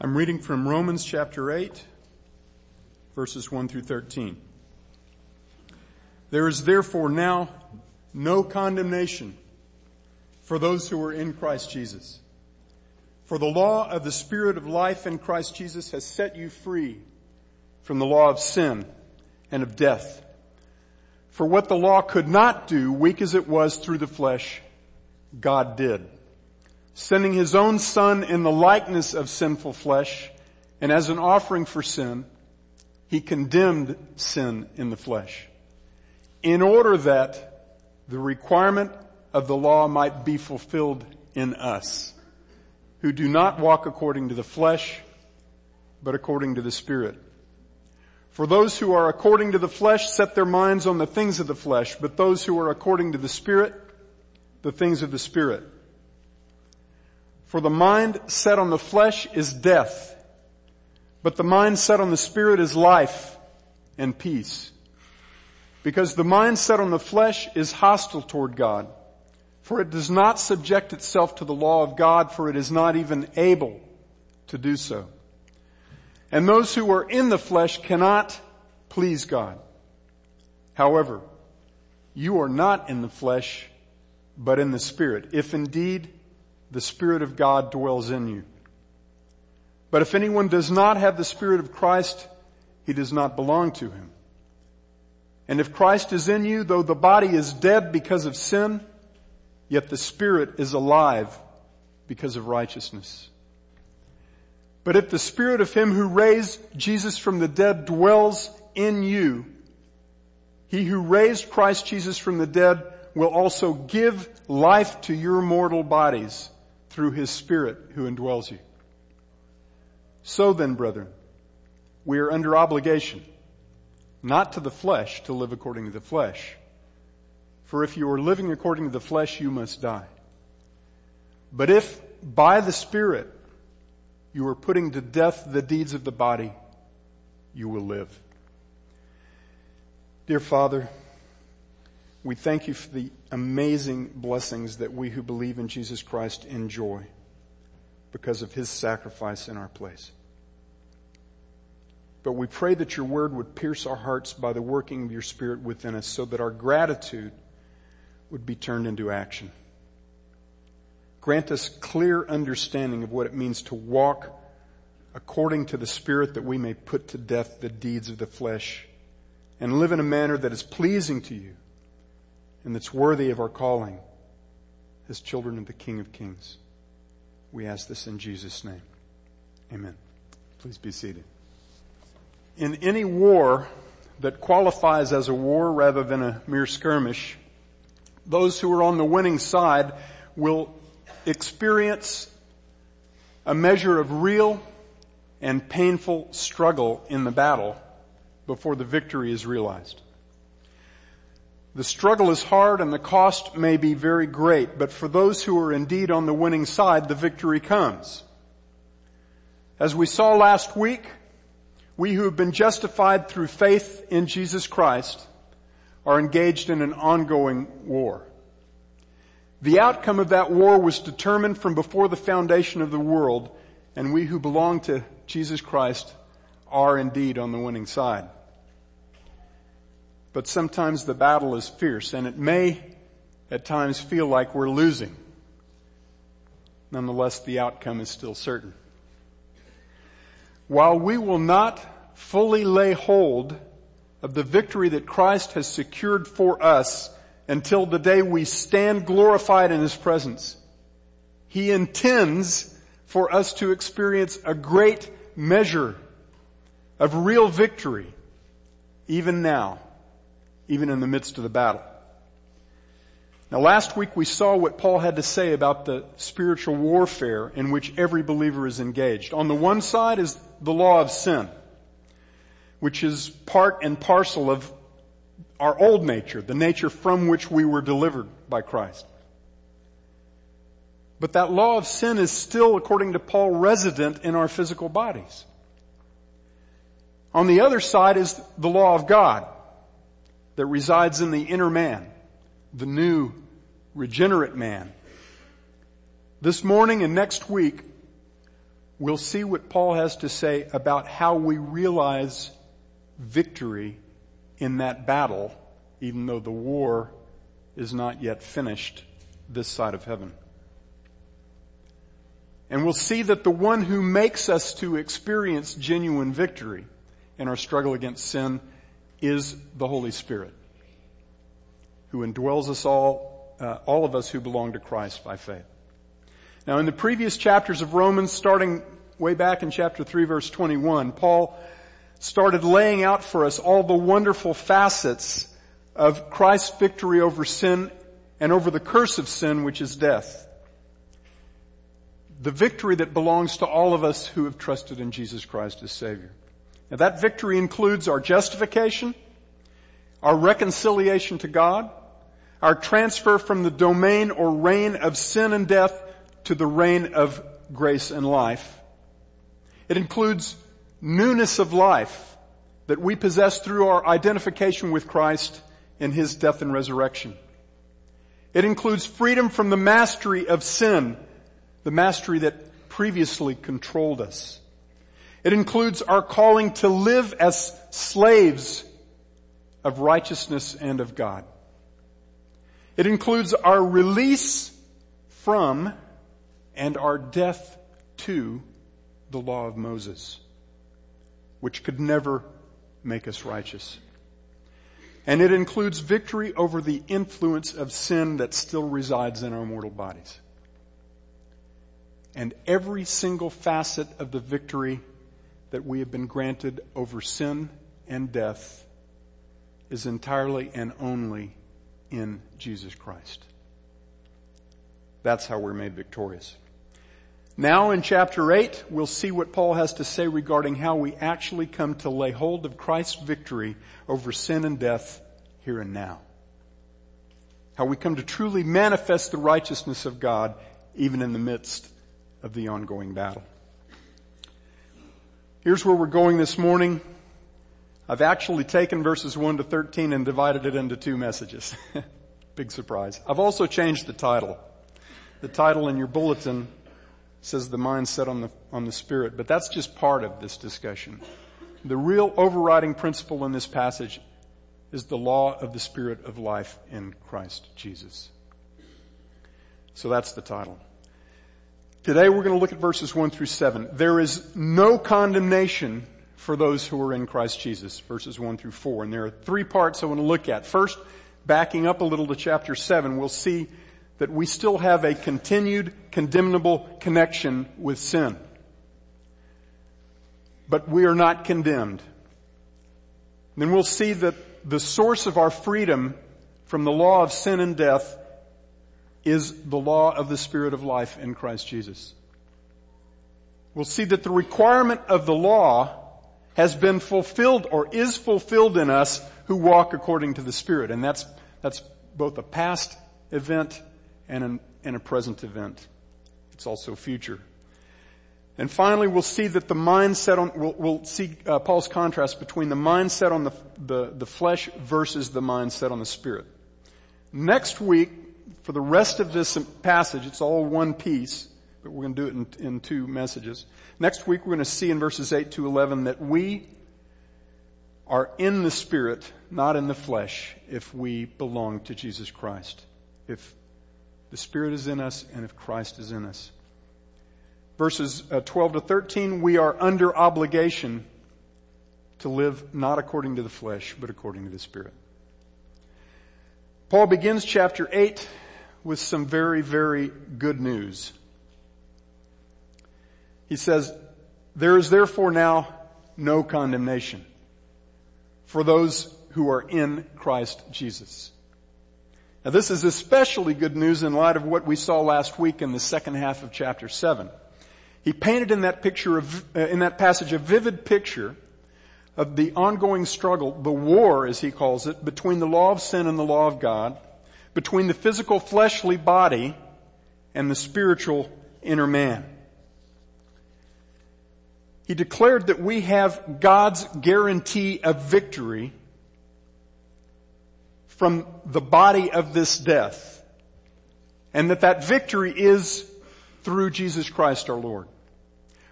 I'm reading from Romans chapter 8, verses 1 through 13. There is therefore now no condemnation for those who are in Christ Jesus. For the law of the Spirit of life in Christ Jesus has set you free from the law of sin and of death. For what the law could not do, weak as it was through the flesh, God did sending his own son in the likeness of sinful flesh, and as an offering for sin, he condemned sin in the flesh, in order that the requirement of the law might be fulfilled in us, who do not walk according to the flesh, but according to the Spirit. For those who are according to the flesh set their minds on the things of the flesh, but those who are according to the Spirit, the things of the Spirit. For the mind set on the flesh is death, but the mind set on the spirit is life and peace. Because the mind set on the flesh is hostile toward God, for it does not subject itself to the law of God, for it is not even able to do so. And those who are in the flesh cannot please God. However, you are not in the flesh, but in the spirit, if indeed the Spirit of God dwells in you. But if anyone does not have the Spirit of Christ, he does not belong to him. And if Christ is in you, though the body is dead because of sin, yet the Spirit is alive because of righteousness. But if the Spirit of Him who raised Jesus from the dead dwells in you, He who raised Christ Jesus from the dead will also give life to your mortal bodies through his spirit who indwells you. So then, brethren, we are under obligation, not to the flesh to live according to the flesh. For if you are living according to the flesh, you must die. But if by the Spirit you are putting to death the deeds of the body, you will live. Dear Father, we thank you for the amazing blessings that we who believe in Jesus Christ enjoy because of his sacrifice in our place. But we pray that your word would pierce our hearts by the working of your spirit within us so that our gratitude would be turned into action. Grant us clear understanding of what it means to walk according to the spirit that we may put to death the deeds of the flesh and live in a manner that is pleasing to you and that's worthy of our calling as children of the King of Kings. We ask this in Jesus' name. Amen. Please be seated. In any war that qualifies as a war rather than a mere skirmish, those who are on the winning side will experience a measure of real and painful struggle in the battle before the victory is realized. The struggle is hard and the cost may be very great, but for those who are indeed on the winning side, the victory comes. As we saw last week, we who have been justified through faith in Jesus Christ are engaged in an ongoing war. The outcome of that war was determined from before the foundation of the world, and we who belong to Jesus Christ are indeed on the winning side but sometimes the battle is fierce and it may at times feel like we're losing. Nonetheless, the outcome is still certain. While we will not fully lay hold of the victory that Christ has secured for us until the day we stand glorified in His presence, He intends for us to experience a great measure of real victory even now even in the midst of the battle. Now last week we saw what Paul had to say about the spiritual warfare in which every believer is engaged. On the one side is the law of sin, which is part and parcel of our old nature, the nature from which we were delivered by Christ. But that law of sin is still, according to Paul, resident in our physical bodies. On the other side is the law of God, that resides in the inner man, the new regenerate man. This morning and next week, we'll see what Paul has to say about how we realize victory in that battle, even though the war is not yet finished this side of heaven. And we'll see that the one who makes us to experience genuine victory in our struggle against sin is the Holy Spirit, who indwells us all, uh, all of us who belong to Christ by faith. Now in the previous chapters of Romans, starting way back in chapter 3 verse 21, Paul started laying out for us all the wonderful facets of Christ's victory over sin and over the curse of sin, which is death. The victory that belongs to all of us who have trusted in Jesus Christ as Savior. Now that victory includes our justification, our reconciliation to God, our transfer from the domain or reign of sin and death to the reign of grace and life. It includes newness of life that we possess through our identification with Christ in His death and resurrection. It includes freedom from the mastery of sin, the mastery that previously controlled us. It includes our calling to live as slaves of righteousness and of God. It includes our release from and our death to the law of Moses, which could never make us righteous. And it includes victory over the influence of sin that still resides in our mortal bodies. And every single facet of the victory that we have been granted over sin and death is entirely and only in Jesus Christ. That's how we're made victorious. Now in chapter 8, we'll see what Paul has to say regarding how we actually come to lay hold of Christ's victory over sin and death here and now. How we come to truly manifest the righteousness of God even in the midst of the ongoing battle. Here's where we're going this morning. I've actually taken verses 1 to 13 and divided it into two messages. Big surprise. I've also changed the title. The title in your bulletin says the mindset on the, on the spirit, but that's just part of this discussion. The real overriding principle in this passage is the law of the spirit of life in Christ Jesus. So that's the title. Today we're going to look at verses 1 through 7. There is no condemnation for those who are in Christ Jesus, verses 1 through 4. And there are three parts I want to look at. First, backing up a little to chapter 7, we'll see that we still have a continued condemnable connection with sin. But we are not condemned. Then we'll see that the source of our freedom from the law of sin and death is the law of the Spirit of life in Christ Jesus. We'll see that the requirement of the law has been fulfilled or is fulfilled in us who walk according to the Spirit. And that's, that's both a past event and, an, and a present event. It's also future. And finally, we'll see that the mindset on, we'll, we'll see uh, Paul's contrast between the mindset on the, the, the flesh versus the mindset on the spirit. Next week, for the rest of this passage, it's all one piece, but we're going to do it in, in two messages. Next week we're going to see in verses 8 to 11 that we are in the Spirit, not in the flesh, if we belong to Jesus Christ. If the Spirit is in us and if Christ is in us. Verses uh, 12 to 13, we are under obligation to live not according to the flesh, but according to the Spirit. Paul begins chapter 8 with some very, very good news. He says, there is therefore now no condemnation for those who are in Christ Jesus. Now this is especially good news in light of what we saw last week in the second half of chapter 7. He painted in that picture of, uh, in that passage a vivid picture of the ongoing struggle, the war as he calls it, between the law of sin and the law of God, between the physical fleshly body and the spiritual inner man. He declared that we have God's guarantee of victory from the body of this death. And that that victory is through Jesus Christ our Lord.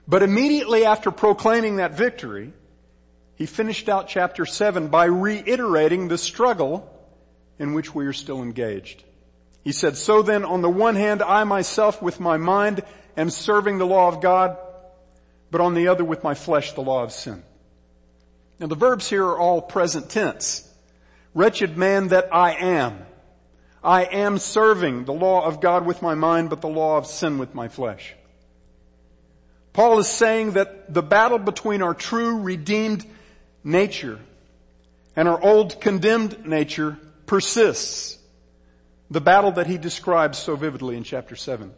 But immediately after proclaiming that victory, he finished out chapter 7 by reiterating the struggle in which we are still engaged. He said, so then on the one hand, I myself with my mind am serving the law of God, but on the other with my flesh the law of sin. Now the verbs here are all present tense. Wretched man that I am. I am serving the law of God with my mind, but the law of sin with my flesh. Paul is saying that the battle between our true redeemed nature and our old condemned nature persists. The battle that he describes so vividly in chapter 7.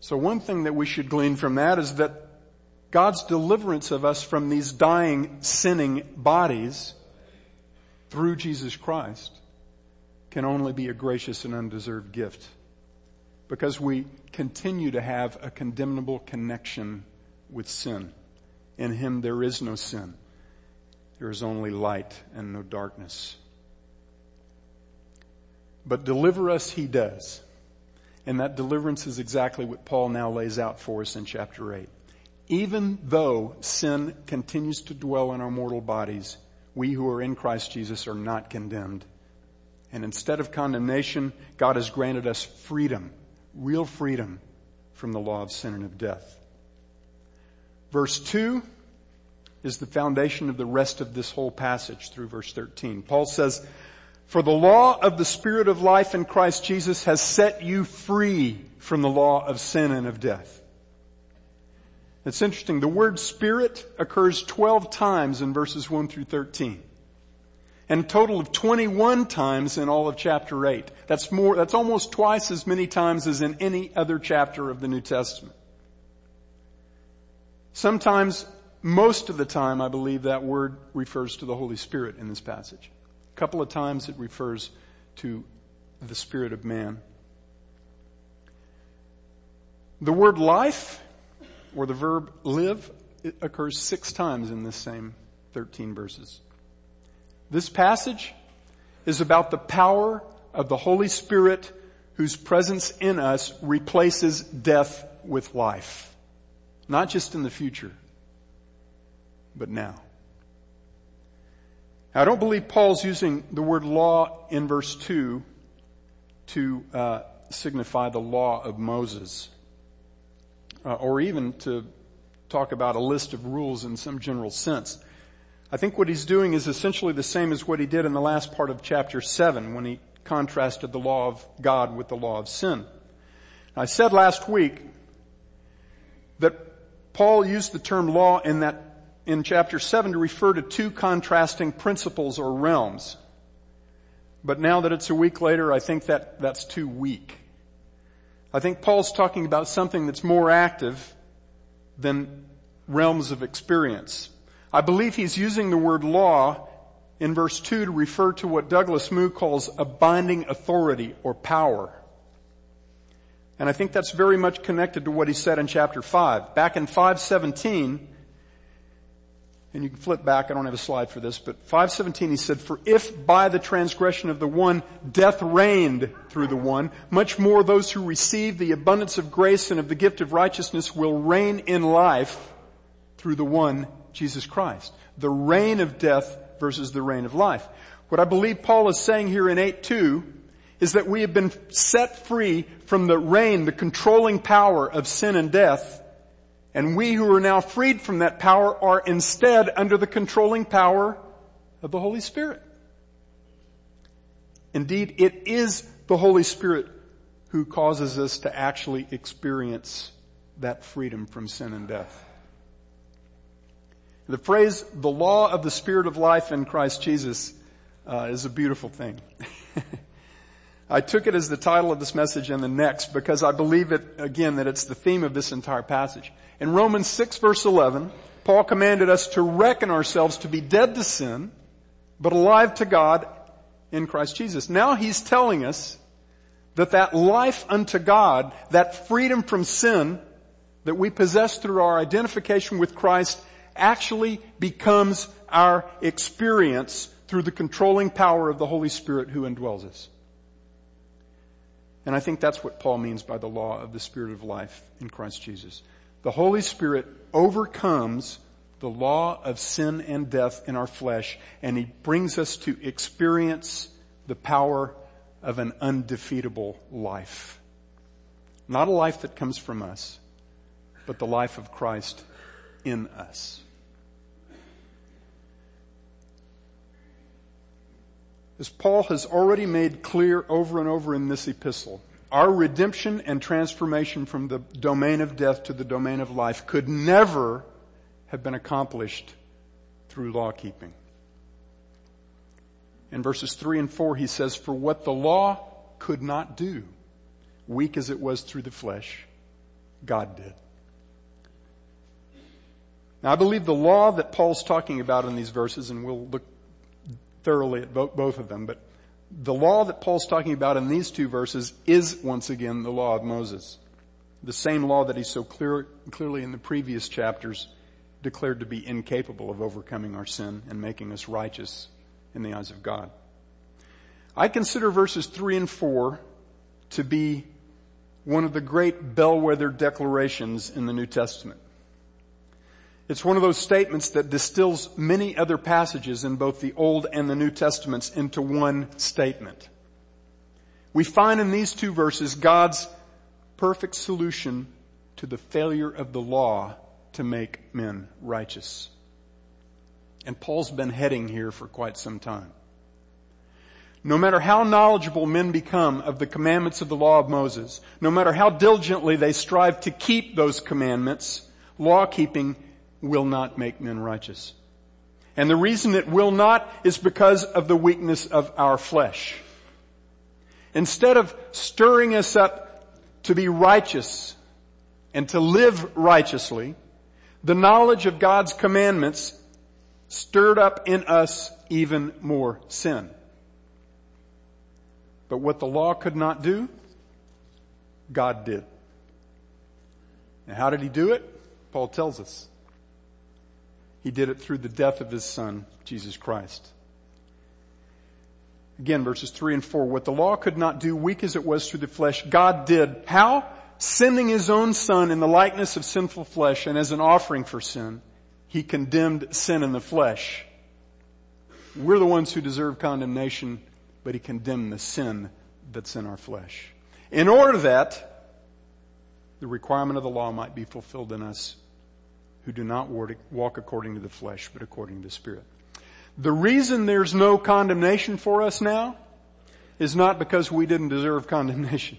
So one thing that we should glean from that is that God's deliverance of us from these dying, sinning bodies through Jesus Christ can only be a gracious and undeserved gift because we continue to have a condemnable connection with sin. In Him there is no sin. There is only light and no darkness. But deliver us He does. And that deliverance is exactly what Paul now lays out for us in chapter 8. Even though sin continues to dwell in our mortal bodies, we who are in Christ Jesus are not condemned. And instead of condemnation, God has granted us freedom, real freedom from the law of sin and of death. Verse 2 is the foundation of the rest of this whole passage through verse 13. Paul says, for the law of the Spirit of life in Christ Jesus has set you free from the law of sin and of death. It's interesting. The word spirit occurs 12 times in verses 1 through 13. And a total of 21 times in all of chapter 8. That's more, that's almost twice as many times as in any other chapter of the New Testament. Sometimes, most of the time, I believe that word refers to the Holy Spirit in this passage. A couple of times it refers to the Spirit of man. The word life or the verb live occurs six times in this same 13 verses. This passage is about the power of the Holy Spirit whose presence in us replaces death with life. Not just in the future, but now. Now I don't believe Paul's using the word law in verse 2 to uh, signify the law of Moses uh, or even to talk about a list of rules in some general sense. I think what he's doing is essentially the same as what he did in the last part of chapter 7 when he contrasted the law of God with the law of sin. I said last week that Paul used the term law in that in chapter 7 to refer to two contrasting principles or realms. But now that it's a week later, I think that that's too weak. I think Paul's talking about something that's more active than realms of experience. I believe he's using the word law in verse 2 to refer to what Douglas Moo calls a binding authority or power. And I think that's very much connected to what he said in chapter 5. Back in 517, and you can flip back, I don't have a slide for this, but 517 he said, for if by the transgression of the one death reigned through the one, much more those who receive the abundance of grace and of the gift of righteousness will reign in life through the one, Jesus Christ. The reign of death versus the reign of life. What I believe Paul is saying here in 8.2 is that we have been set free from the reign, the controlling power of sin and death, and we who are now freed from that power are instead under the controlling power of the Holy Spirit. Indeed, it is the Holy Spirit who causes us to actually experience that freedom from sin and death. The phrase, the law of the Spirit of life in Christ Jesus, uh, is a beautiful thing. I took it as the title of this message and the next because I believe it, again, that it's the theme of this entire passage. In Romans 6 verse 11, Paul commanded us to reckon ourselves to be dead to sin, but alive to God in Christ Jesus. Now he's telling us that that life unto God, that freedom from sin that we possess through our identification with Christ actually becomes our experience through the controlling power of the Holy Spirit who indwells us. And I think that's what Paul means by the law of the Spirit of life in Christ Jesus. the Holy Spirit overcomes the law of sin and death in our flesh and He brings us to experience the power of an undefeatable life. Not a life that comes from us, but the life of Christ in us. As Paul has already made clear over and over in this epistle, our redemption and transformation from the domain of death to the domain of life could never have been accomplished through law keeping. In verses 3 and 4 he says, For what the law could not do, weak as it was through the flesh, God did. Now I believe the law that Paul's talking about in these verses, and we'll look thoroughly at both of them, but the law that Paul's talking about in these two verses is once again the law of Moses. The same law that he so clear, clearly in the previous chapters declared to be incapable of overcoming our sin and making us righteous in the eyes of God. I consider verses three and four to be one of the great bellwether declarations in the New Testament. It's one of those statements that distills many other passages in both the Old and the New Testaments into one statement. We find in these two verses God's perfect solution to the failure of the law to make men righteous. And Paul's been heading here for quite some time. No matter how knowledgeable men become of the commandments of the law of Moses, no matter how diligently they strive to keep those commandments, law keeping will not make men righteous. And the reason it will not is because of the weakness of our flesh. Instead of stirring us up to be righteous and to live righteously, the knowledge of God's commandments stirred up in us even more sin. But what the law could not do, God did. And how did he do it? Paul tells us. He did it through the death of his son, Jesus Christ. Again, verses three and four. What the law could not do, weak as it was through the flesh, God did. How? Sending his own son in the likeness of sinful flesh and as an offering for sin, he condemned sin in the flesh. We're the ones who deserve condemnation, but he condemned the sin that's in our flesh. In order that the requirement of the law might be fulfilled in us who do not walk according to the flesh, but according to the Spirit. The reason there's no condemnation for us now is not because we didn't deserve condemnation.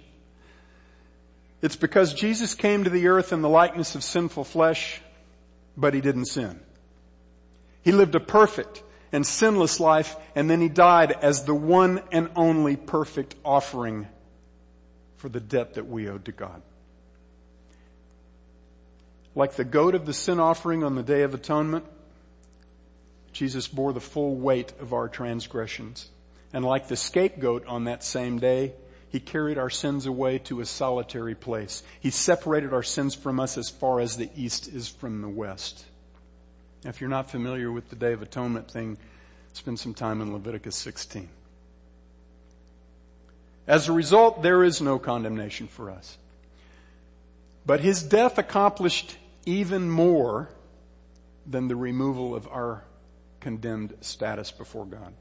It's because Jesus came to the earth in the likeness of sinful flesh, but he didn't sin. He lived a perfect and sinless life, and then he died as the one and only perfect offering for the debt that we owed to God. Like the goat of the sin offering on the day of atonement, Jesus bore the full weight of our transgressions. And like the scapegoat on that same day, he carried our sins away to a solitary place. He separated our sins from us as far as the east is from the west. Now, if you're not familiar with the Day of Atonement thing, spend some time in Leviticus 16. As a result, there is no condemnation for us. But his death accomplished even more than the removal of our condemned status before God.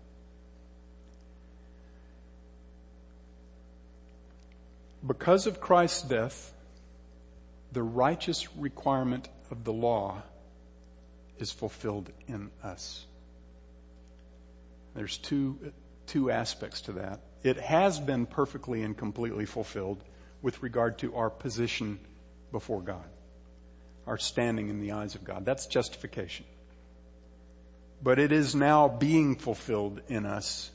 Because of Christ's death, the righteous requirement of the law is fulfilled in us. There's two, two aspects to that. It has been perfectly and completely fulfilled with regard to our position before God our standing in the eyes of God. That's justification. But it is now being fulfilled in us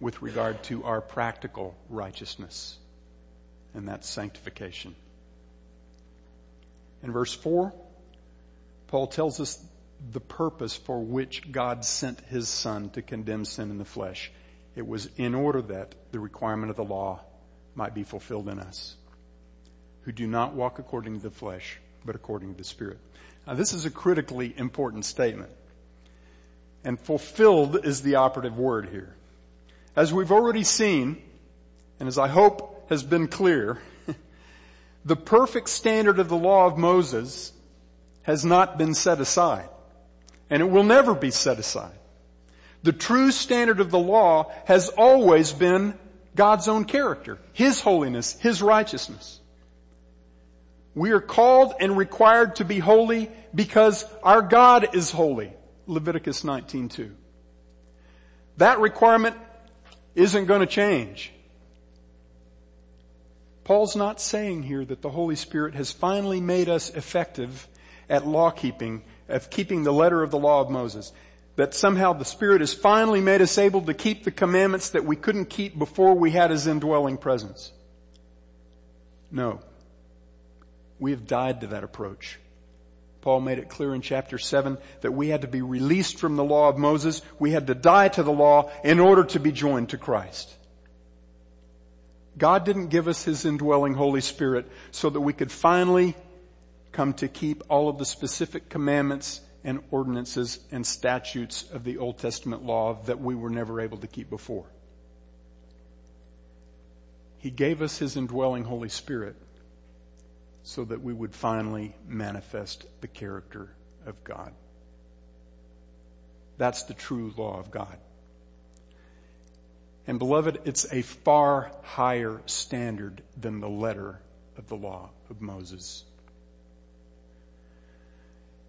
with regard to our practical righteousness. And that's sanctification. In verse 4, Paul tells us the purpose for which God sent his son to condemn sin in the flesh. It was in order that the requirement of the law might be fulfilled in us, who do not walk according to the flesh, but according to the Spirit. Now this is a critically important statement. And fulfilled is the operative word here. As we've already seen, and as I hope has been clear, the perfect standard of the law of Moses has not been set aside. And it will never be set aside. The true standard of the law has always been God's own character, His holiness, His righteousness. We are called and required to be holy because our God is holy. Leviticus 19.2. That requirement isn't going to change. Paul's not saying here that the Holy Spirit has finally made us effective at law keeping, of keeping the letter of the law of Moses. That somehow the Spirit has finally made us able to keep the commandments that we couldn't keep before we had His indwelling presence. No. We have died to that approach. Paul made it clear in chapter 7 that we had to be released from the law of Moses. We had to die to the law in order to be joined to Christ. God didn't give us His indwelling Holy Spirit so that we could finally come to keep all of the specific commandments and ordinances and statutes of the Old Testament law that we were never able to keep before. He gave us His indwelling Holy Spirit so that we would finally manifest the character of God. That's the true law of God. And beloved, it's a far higher standard than the letter of the law of Moses.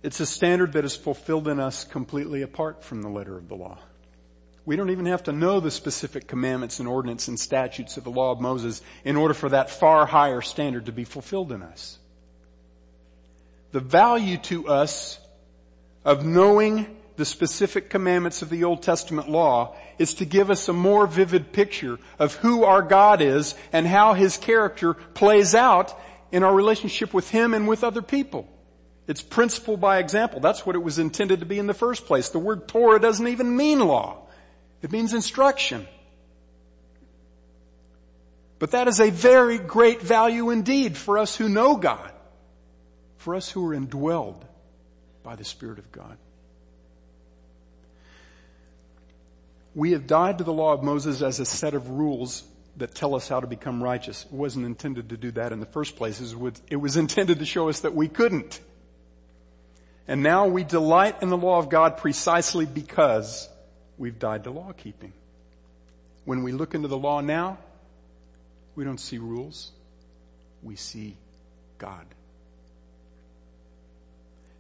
It's a standard that is fulfilled in us completely apart from the letter of the law. We don't even have to know the specific commandments and ordinances and statutes of the law of Moses in order for that far higher standard to be fulfilled in us. The value to us of knowing the specific commandments of the Old Testament law is to give us a more vivid picture of who our God is and how His character plays out in our relationship with Him and with other people. It's principle by example. That's what it was intended to be in the first place. The word Torah doesn't even mean law. It means instruction. But that is a very great value indeed for us who know God, for us who are indwelled by the Spirit of God. We have died to the law of Moses as a set of rules that tell us how to become righteous. It wasn't intended to do that in the first place. It was intended to show us that we couldn't. And now we delight in the law of God precisely because we've died to law keeping. When we look into the law now, we don't see rules. We see God.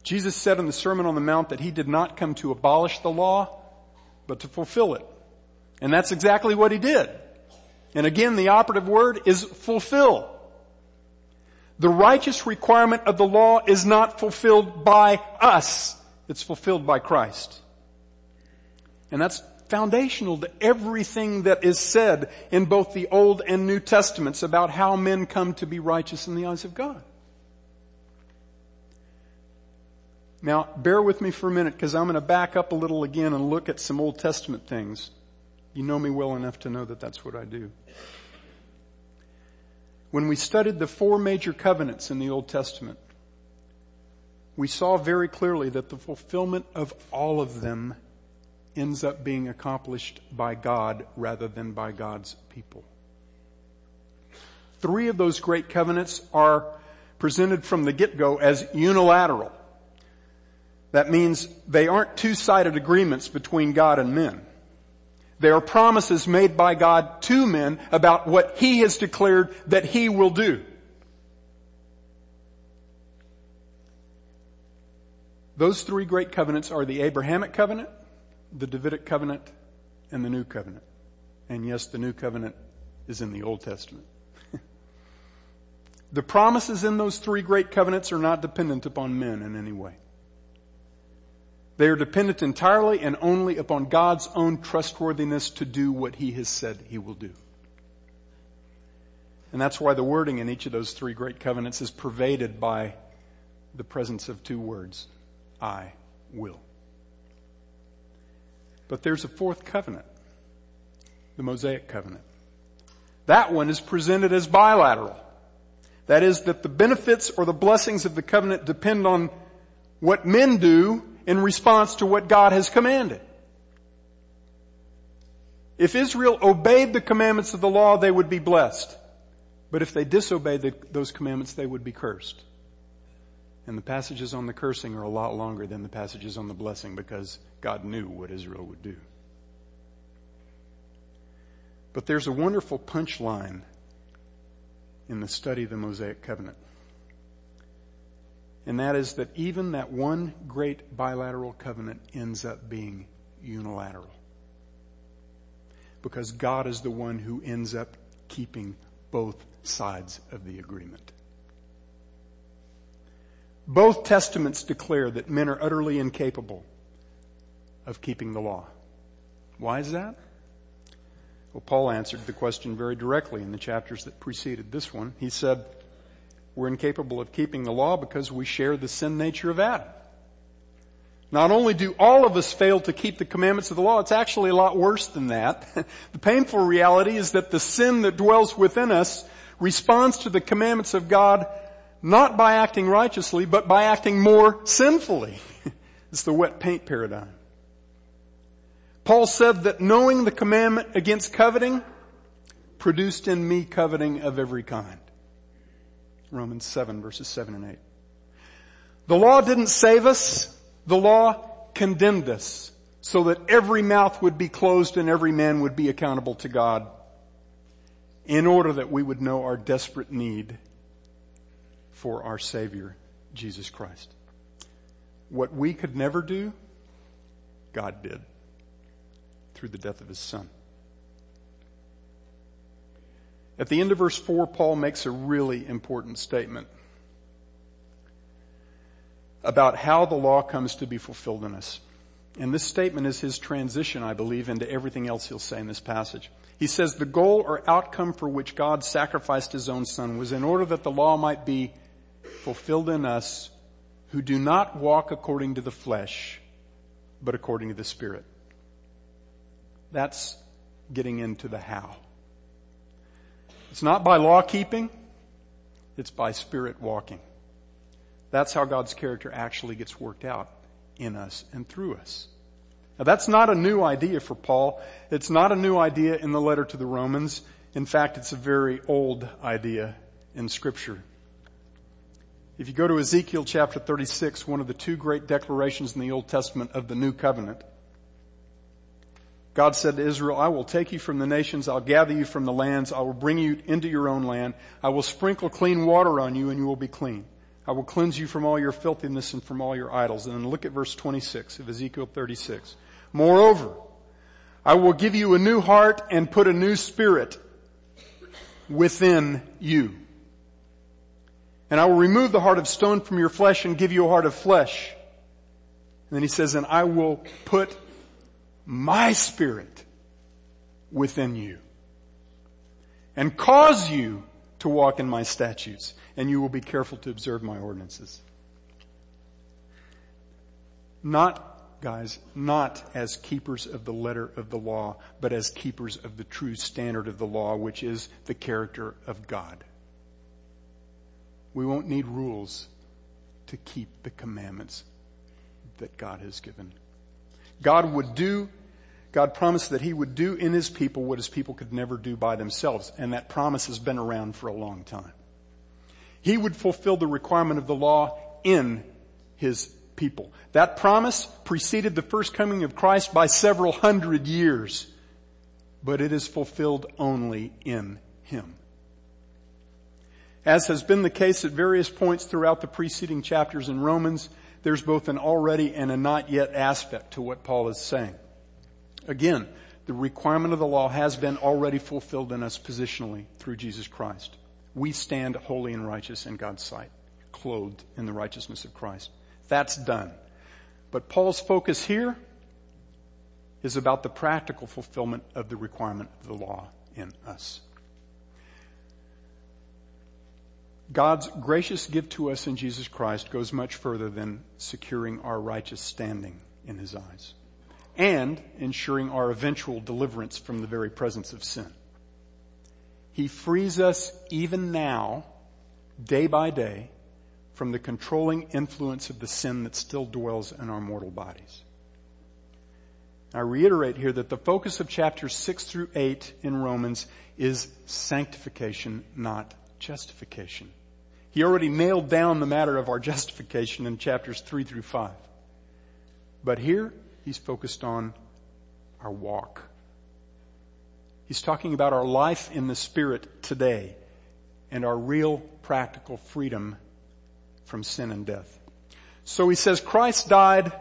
Jesus said in the Sermon on the Mount that he did not come to abolish the law, but to fulfill it. And that's exactly what he did. And again, the operative word is fulfill. The righteous requirement of the law is not fulfilled by us. It's fulfilled by Christ. And that's foundational to everything that is said in both the Old and New Testaments about how men come to be righteous in the eyes of God. Now, bear with me for a minute because I'm going to back up a little again and look at some Old Testament things. You know me well enough to know that that's what I do. When we studied the four major covenants in the Old Testament, we saw very clearly that the fulfillment of all of them ends up being accomplished by God rather than by God's people. Three of those great covenants are presented from the get-go as unilateral. That means they aren't two-sided agreements between God and men. They are promises made by God to men about what He has declared that He will do. Those three great covenants are the Abrahamic covenant, the Davidic covenant, and the New covenant. And yes, the New covenant is in the Old Testament. the promises in those three great covenants are not dependent upon men in any way. They are dependent entirely and only upon God's own trustworthiness to do what He has said He will do. And that's why the wording in each of those three great covenants is pervaded by the presence of two words. I will. But there's a fourth covenant. The Mosaic covenant. That one is presented as bilateral. That is that the benefits or the blessings of the covenant depend on what men do in response to what God has commanded. If Israel obeyed the commandments of the law, they would be blessed. But if they disobeyed the, those commandments, they would be cursed. And the passages on the cursing are a lot longer than the passages on the blessing because God knew what Israel would do. But there's a wonderful punchline in the study of the Mosaic covenant. And that is that even that one great bilateral covenant ends up being unilateral. Because God is the one who ends up keeping both sides of the agreement. Both testaments declare that men are utterly incapable of keeping the law. Why is that? Well, Paul answered the question very directly in the chapters that preceded this one. He said, we're incapable of keeping the law because we share the sin nature of Adam. Not only do all of us fail to keep the commandments of the law, it's actually a lot worse than that. the painful reality is that the sin that dwells within us responds to the commandments of God not by acting righteously, but by acting more sinfully. it's the wet paint paradigm. Paul said that knowing the commandment against coveting produced in me coveting of every kind. Romans 7 verses 7 and 8. The law didn't save us. The law condemned us so that every mouth would be closed and every man would be accountable to God in order that we would know our desperate need for our Savior, Jesus Christ. What we could never do, God did through the death of His Son. At the end of verse 4, Paul makes a really important statement about how the law comes to be fulfilled in us. And this statement is his transition, I believe, into everything else he'll say in this passage. He says the goal or outcome for which God sacrificed his own son was in order that the law might be fulfilled in us who do not walk according to the flesh, but according to the spirit. That's getting into the how. It's not by law keeping, it's by spirit walking. That's how God's character actually gets worked out in us and through us. Now that's not a new idea for Paul. It's not a new idea in the letter to the Romans. In fact, it's a very old idea in scripture. If you go to Ezekiel chapter 36, one of the two great declarations in the Old Testament of the new covenant, God said to Israel, I will take you from the nations, I'll gather you from the lands, I will bring you into your own land, I will sprinkle clean water on you and you will be clean. I will cleanse you from all your filthiness and from all your idols. And then look at verse 26 of Ezekiel 36. Moreover, I will give you a new heart and put a new spirit within you. And I will remove the heart of stone from your flesh and give you a heart of flesh. And then he says, and I will put my spirit within you and cause you to walk in my statutes and you will be careful to observe my ordinances. Not, guys, not as keepers of the letter of the law, but as keepers of the true standard of the law, which is the character of God. We won't need rules to keep the commandments that God has given. God would do, God promised that He would do in His people what His people could never do by themselves. And that promise has been around for a long time. He would fulfill the requirement of the law in His people. That promise preceded the first coming of Christ by several hundred years, but it is fulfilled only in Him. As has been the case at various points throughout the preceding chapters in Romans, there's both an already and a not yet aspect to what Paul is saying. Again, the requirement of the law has been already fulfilled in us positionally through Jesus Christ. We stand holy and righteous in God's sight, clothed in the righteousness of Christ. That's done. But Paul's focus here is about the practical fulfillment of the requirement of the law in us. God's gracious gift to us in Jesus Christ goes much further than securing our righteous standing in His eyes and ensuring our eventual deliverance from the very presence of sin. He frees us even now, day by day, from the controlling influence of the sin that still dwells in our mortal bodies. I reiterate here that the focus of chapters 6 through 8 in Romans is sanctification, not justification. He already nailed down the matter of our justification in chapters three through five. But here, he's focused on our walk. He's talking about our life in the Spirit today and our real practical freedom from sin and death. So he says Christ died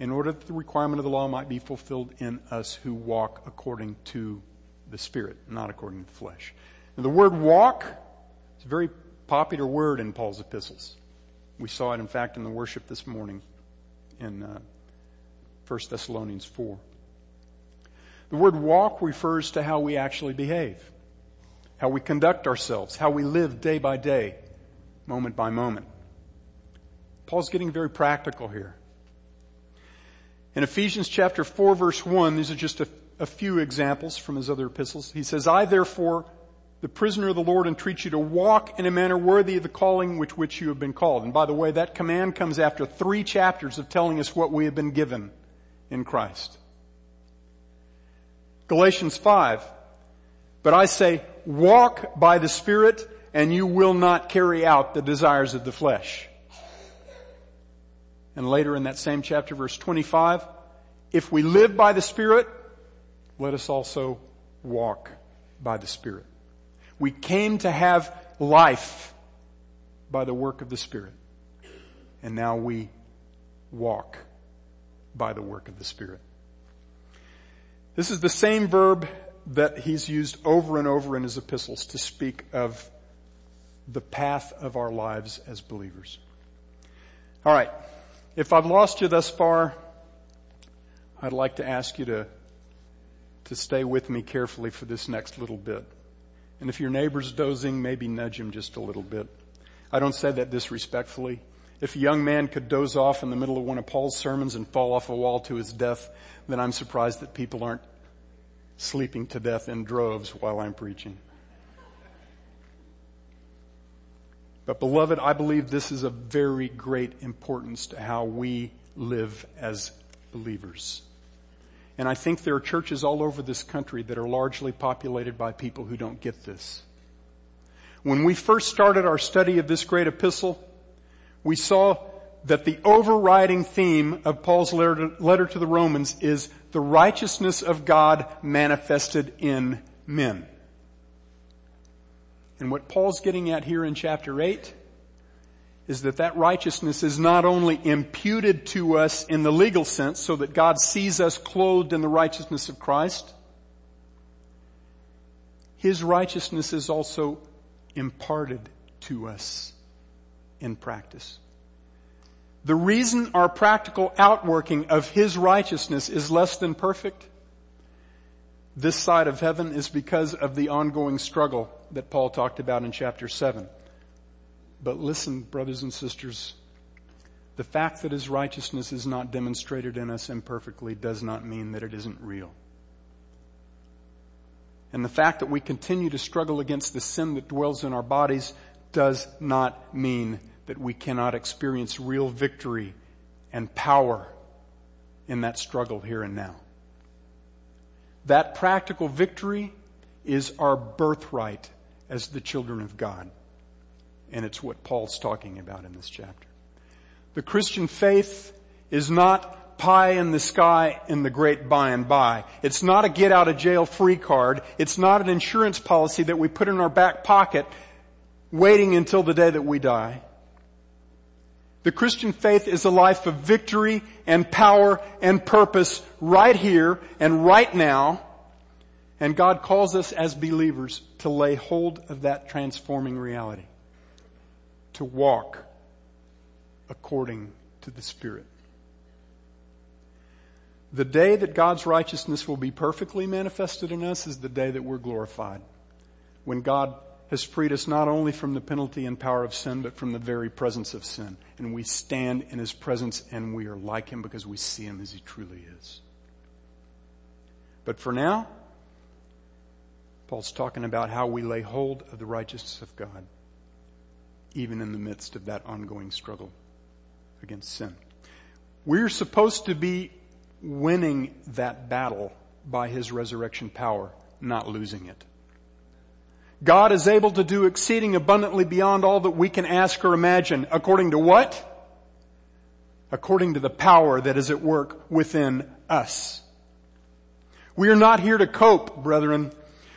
in order that the requirement of the law might be fulfilled in us who walk according to the Spirit, not according to the flesh. Now, the word walk is a very popular word in Paul's epistles. We saw it, in fact, in the worship this morning in uh, 1 Thessalonians 4. The word walk refers to how we actually behave, how we conduct ourselves, how we live day by day, moment by moment. Paul's getting very practical here. In Ephesians chapter 4 verse 1, these are just a, a few examples from his other epistles. He says, I therefore, the prisoner of the Lord, entreats you to walk in a manner worthy of the calling which which you have been called. And by the way, that command comes after three chapters of telling us what we have been given in Christ. Galatians 5. But I say, walk by the Spirit and you will not carry out the desires of the flesh. And later in that same chapter, verse 25, if we live by the Spirit, let us also walk by the Spirit. We came to have life by the work of the Spirit. And now we walk by the work of the Spirit. This is the same verb that he's used over and over in his epistles to speak of the path of our lives as believers. All right. If I've lost you thus far, I'd like to ask you to, to stay with me carefully for this next little bit. And if your neighbor's dozing, maybe nudge him just a little bit. I don't say that disrespectfully. If a young man could doze off in the middle of one of Paul's sermons and fall off a wall to his death, then I'm surprised that people aren't sleeping to death in droves while I'm preaching. But beloved, I believe this is of very great importance to how we live as believers. And I think there are churches all over this country that are largely populated by people who don't get this. When we first started our study of this great epistle, we saw that the overriding theme of Paul's letter to the Romans is the righteousness of God manifested in men. And what Paul's getting at here in chapter 8 is that that righteousness is not only imputed to us in the legal sense so that God sees us clothed in the righteousness of Christ, His righteousness is also imparted to us in practice. The reason our practical outworking of His righteousness is less than perfect this side of heaven is because of the ongoing struggle that Paul talked about in chapter 7. But listen, brothers and sisters, the fact that his righteousness is not demonstrated in us imperfectly does not mean that it isn't real. And the fact that we continue to struggle against the sin that dwells in our bodies does not mean that we cannot experience real victory and power in that struggle here and now. That practical victory is our birthright as the children of God. And it's what Paul's talking about in this chapter. The Christian faith is not pie in the sky in the great by and by. It's not a get out of jail free card. It's not an insurance policy that we put in our back pocket waiting until the day that we die. The Christian faith is a life of victory and power and purpose right here and right now. And God calls us as believers to lay hold of that transforming reality. To walk according to the Spirit. The day that God's righteousness will be perfectly manifested in us is the day that we're glorified. When God has freed us not only from the penalty and power of sin, but from the very presence of sin. And we stand in His presence and we are like Him because we see Him as He truly is. But for now, Paul's talking about how we lay hold of the righteousness of God, even in the midst of that ongoing struggle against sin. We're supposed to be winning that battle by His resurrection power, not losing it. God is able to do exceeding abundantly beyond all that we can ask or imagine. According to what? According to the power that is at work within us. We are not here to cope, brethren.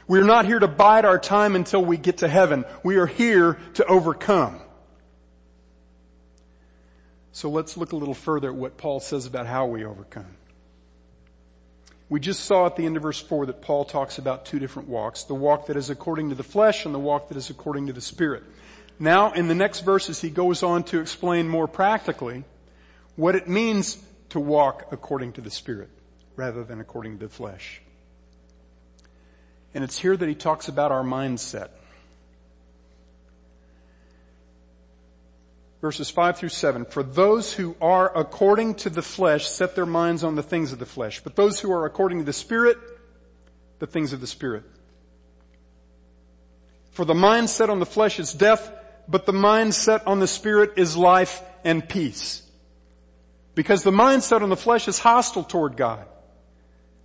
We are not here to bide our time until we get to heaven. We are here to overcome. So let's look a little further at what Paul says about how we overcome. We just saw at the end of verse 4 that Paul talks about two different walks. The walk that is according to the flesh and the walk that is according to the spirit. Now in the next verses he goes on to explain more practically what it means to walk according to the spirit rather than according to the flesh. And it's here that he talks about our mindset. verses 5 through 7. For those who are according to the flesh set their minds on the things of the flesh, but those who are according to the Spirit, the things of the Spirit. For the mind set on the flesh is death, but the mind set on the Spirit is life and peace. Because the mind set on the flesh is hostile toward God.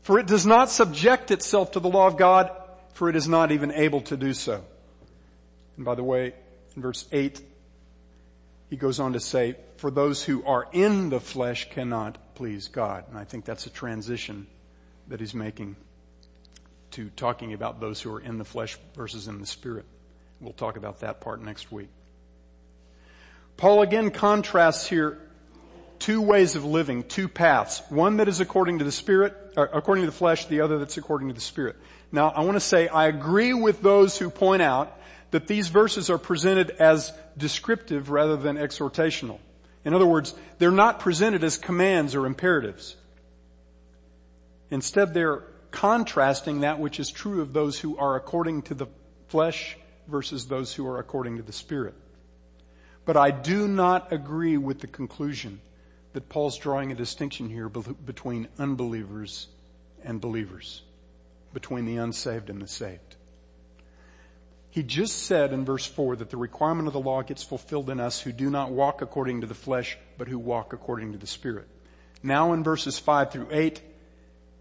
For it does not subject itself to the law of God, for it is not even able to do so. And by the way, in verse 8, he goes on to say, for those who are in the flesh cannot please God. And I think that's a transition that he's making to talking about those who are in the flesh versus in the spirit. We'll talk about that part next week. Paul again contrasts here two ways of living, two paths. One that is according to the spirit, uh, according to the flesh, the other that's according to the spirit. Now I want to say I agree with those who point out that these verses are presented as descriptive rather than exhortational. In other words, they're not presented as commands or imperatives. Instead, they're contrasting that which is true of those who are according to the flesh versus those who are according to the Spirit. But I do not agree with the conclusion that Paul's drawing a distinction here between unbelievers and believers, between the unsaved and the saved. He just said in verse 4 that the requirement of the law gets fulfilled in us who do not walk according to the flesh, but who walk according to the Spirit. Now in verses 5 through 8,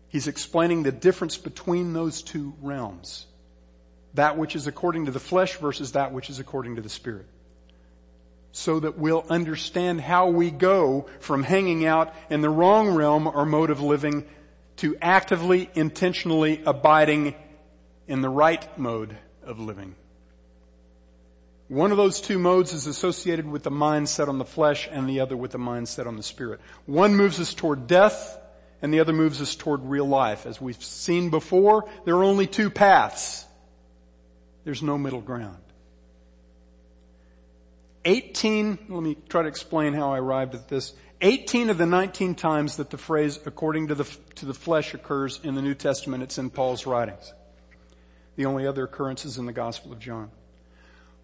he's explaining the difference between those two realms. That which is according to the flesh versus that which is according to the Spirit. So that we'll understand how we go from hanging out in the wrong realm or mode of living to actively, intentionally abiding in the right mode of living. One of those two modes is associated with the mind set on the flesh and the other with the mind set on the spirit. One moves us toward death and the other moves us toward real life. As we've seen before, there are only two paths. There's no middle ground. 18, let me try to explain how I arrived at this. 18 of the 19 times that the phrase according to the, to the flesh occurs in the New Testament, it's in Paul's writings. The only other occurrence is in the Gospel of John.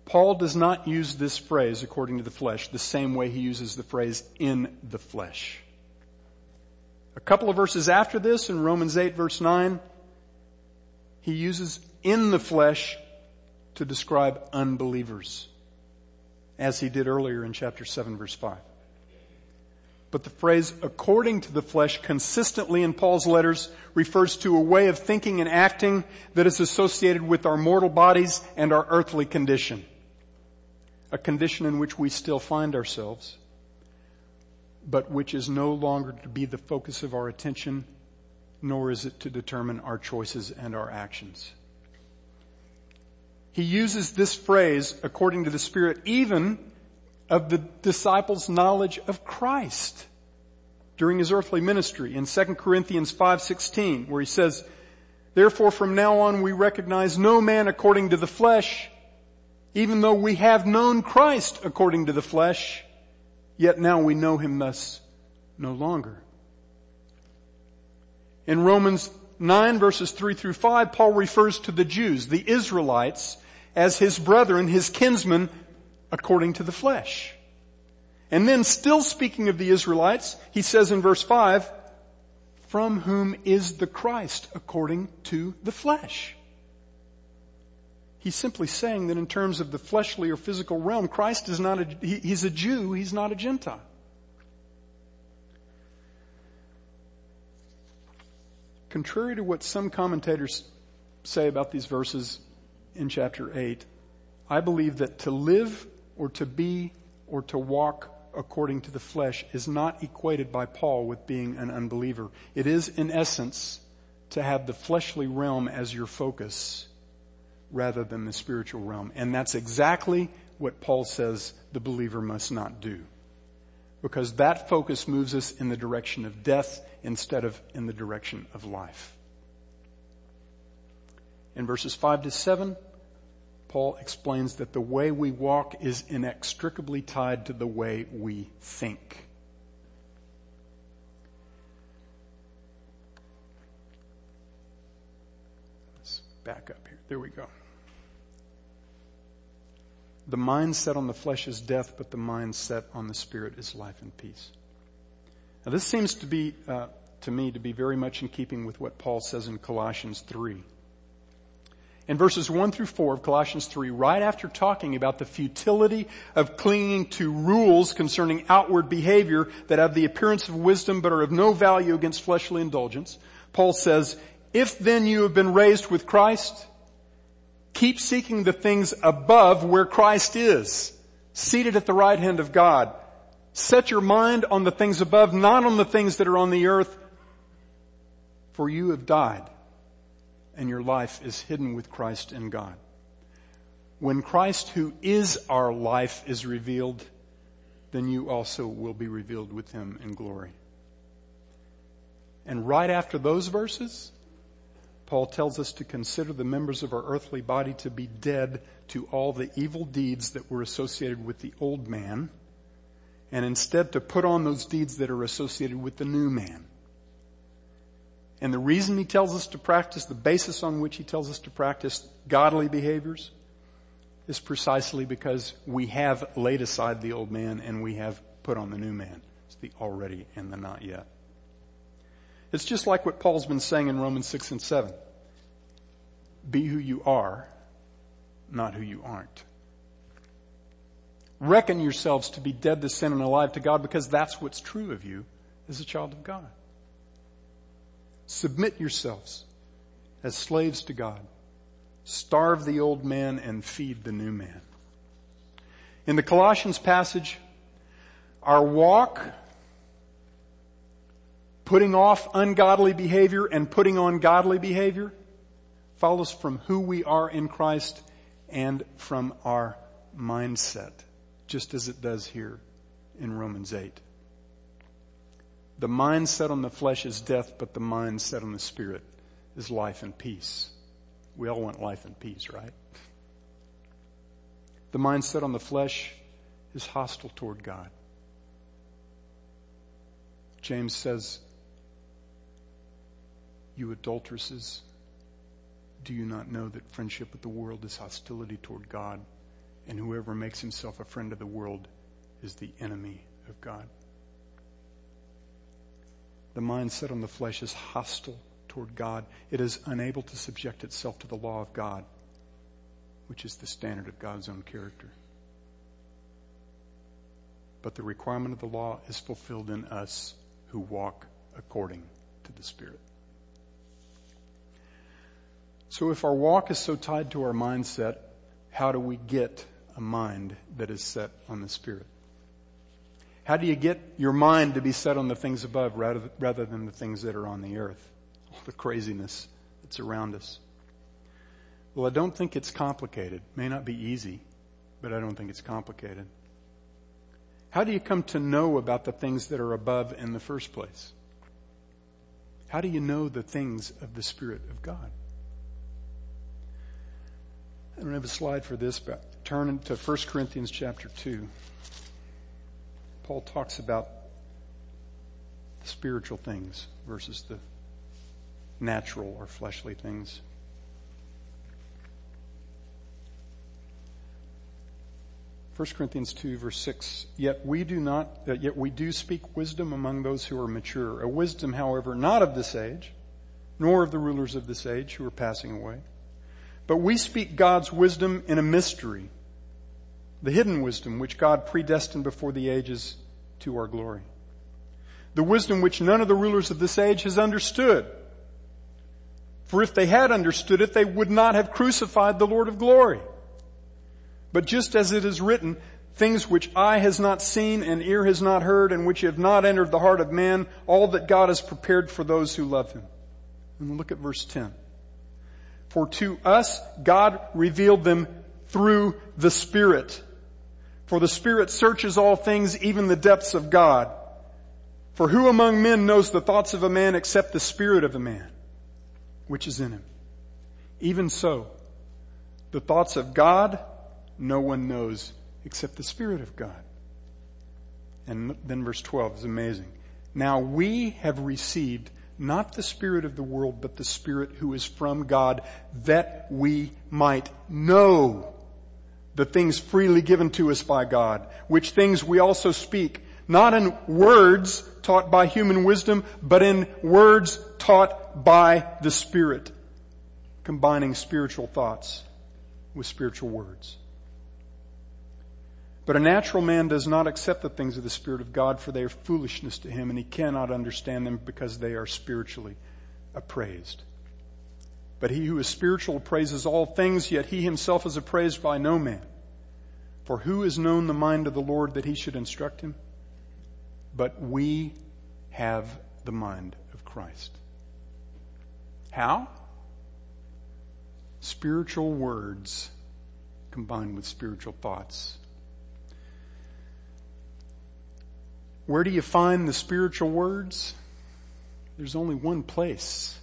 Paul does not use this phrase according to the flesh the same way he uses the phrase in the flesh. A couple of verses after this in Romans 8 verse 9, he uses in the flesh to describe unbelievers as he did earlier in chapter 7 verse 5. But the phrase according to the flesh consistently in Paul's letters refers to a way of thinking and acting that is associated with our mortal bodies and our earthly condition a condition in which we still find ourselves, but which is no longer to be the focus of our attention, nor is it to determine our choices and our actions. He uses this phrase, according to the Spirit, even of the disciples' knowledge of Christ during his earthly ministry in 2 Corinthians 5:16 where he says, "Therefore from now on we recognize no man according to the flesh, even though we have known Christ according to the flesh, yet now we know him thus no longer. In Romans 9 verses 3 through 5, Paul refers to the Jews, the Israelites, as his brethren, his kinsmen, according to the flesh. And then still speaking of the Israelites, he says in verse 5, from whom is the Christ according to the flesh. He's simply saying that in terms of the fleshly or physical realm, Christ is not a, he, he's a Jew, he's not a Gentile. Contrary to what some commentators say about these verses, in chapter 8, I believe that to live or to be or to walk according to the flesh is not equated by Paul with being an unbeliever. It is in essence to have the fleshly realm as your focus rather than the spiritual realm. And that's exactly what Paul says the believer must not do. Because that focus moves us in the direction of death instead of in the direction of life. In verses 5 to 7, Paul explains that the way we walk is inextricably tied to the way we think. Let's back up here. There we go. The mind set on the flesh is death, but the mind set on the spirit is life and peace. Now this seems to be, uh, to me, to be very much in keeping with what Paul says in Colossians 3 in verses 1 through 4 of Colossians 3, right after talking about the futility of clinging to rules concerning outward behavior that have the appearance of wisdom but are of no value against fleshly indulgence, Paul says, if then you have been raised with Christ, keep seeking the things above where Christ is, seated at the right hand of God. Set your mind on the things above, not on the things that are on the earth, for you have died and your life is hidden with Christ in God. When Christ who is our life is revealed, then you also will be revealed with him in glory. And right after those verses, Paul tells us to consider the members of our earthly body to be dead to all the evil deeds that were associated with the old man, and instead to put on those deeds that are associated with the new man. And the reason he tells us to practice, the basis on which he tells us to practice godly behaviors is precisely because we have laid aside the old man and we have put on the new man. It's the already and the not yet. It's just like what Paul's been saying in Romans 6 and 7. Be who you are, not who you aren't. Reckon yourselves to be dead to sin and alive to God because that's what's true of you as a child of God. Submit yourselves as slaves to God. Starve the old man and feed the new man. In the Colossians passage, our walk, putting off ungodly behavior and putting on godly behavior follows from who we are in Christ and from our mindset, just as it does here in Romans 8. The mind set on the flesh is death, but the mind set on the spirit is life and peace. We all want life and peace, right? The mind set on the flesh is hostile toward God. James says, you adulteresses, do you not know that friendship with the world is hostility toward God? And whoever makes himself a friend of the world is the enemy of God. The mind set on the flesh is hostile toward God. It is unable to subject itself to the law of God, which is the standard of God's own character. But the requirement of the law is fulfilled in us who walk according to the Spirit. So if our walk is so tied to our mindset, how do we get a mind that is set on the Spirit? How do you get your mind to be set on the things above rather, rather than the things that are on the earth? All the craziness that's around us. Well, I don't think it's complicated. It may not be easy, but I don't think it's complicated. How do you come to know about the things that are above in the first place? How do you know the things of the Spirit of God? I don't have a slide for this, but turn to 1 Corinthians chapter 2. Paul talks about the spiritual things versus the natural or fleshly things. First Corinthians 2 verse 6, yet we do not, uh, yet we do speak wisdom among those who are mature. A wisdom, however, not of this age, nor of the rulers of this age who are passing away. But we speak God's wisdom in a mystery the hidden wisdom which God predestined before the ages to our glory. The wisdom which none of the rulers of this age has understood. For if they had understood it, they would not have crucified the Lord of glory. But just as it is written, things which eye has not seen and ear has not heard and which have not entered the heart of man, all that God has prepared for those who love him. And look at verse 10. For to us God revealed them through the Spirit. For the Spirit searches all things, even the depths of God. For who among men knows the thoughts of a man except the Spirit of a man? which is in him. Even so, the thoughts of God, no one knows except the Spirit of God. And then verse 12 is amazing. Now we have received not the Spirit of the world, but the Spirit who is from God, that we might know the things freely given to us by God, which things we also speak, not in words taught by human wisdom, but in words taught by the Spirit, combining spiritual thoughts with spiritual words. But a natural man does not accept the things of the Spirit of God for they are foolishness to him and he cannot understand them because they are spiritually appraised. But he who is spiritual appraises all things, yet he himself is appraised by no man. For who has known the mind of the Lord that he should instruct him? But we have the mind of Christ. How? Spiritual words combined with spiritual thoughts. Where do you find the spiritual words? There's only one place.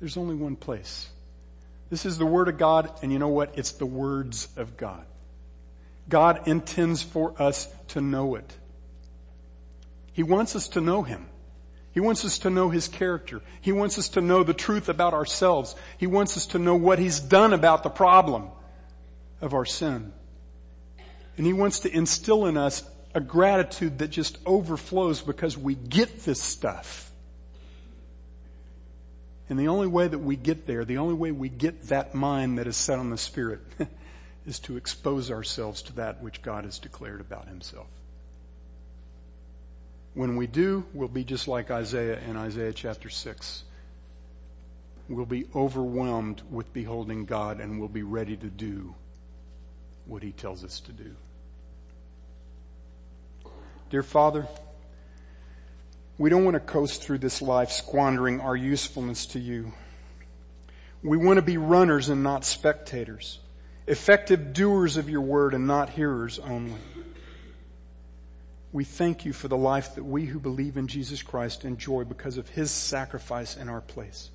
There's only one place. This is the Word of God, and you know what? It's the words of God. God intends for us to know it. He wants us to know Him. He wants us to know His character. He wants us to know the truth about ourselves. He wants us to know what He's done about the problem of our sin. And He wants to instill in us a gratitude that just overflows because we get this stuff. And the only way that we get there, the only way we get that mind that is set on the Spirit is to expose ourselves to that which God has declared about Himself. When we do, we'll be just like Isaiah in Isaiah chapter 6. We'll be overwhelmed with beholding God and we'll be ready to do what He tells us to do. Dear Father, we don't want to coast through this life squandering our usefulness to you. We want to be runners and not spectators, effective doers of your word and not hearers only. We thank you for the life that we who believe in Jesus Christ enjoy because of his sacrifice in our place.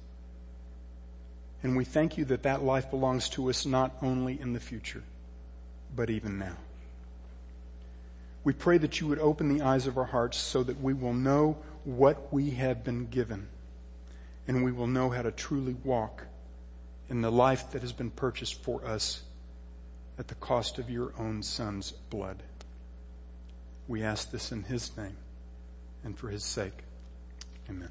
And we thank you that that life belongs to us not only in the future, but even now. We pray that you would open the eyes of our hearts so that we will know what we have been given and we will know how to truly walk in the life that has been purchased for us at the cost of your own son's blood. We ask this in His name and for His sake. Amen.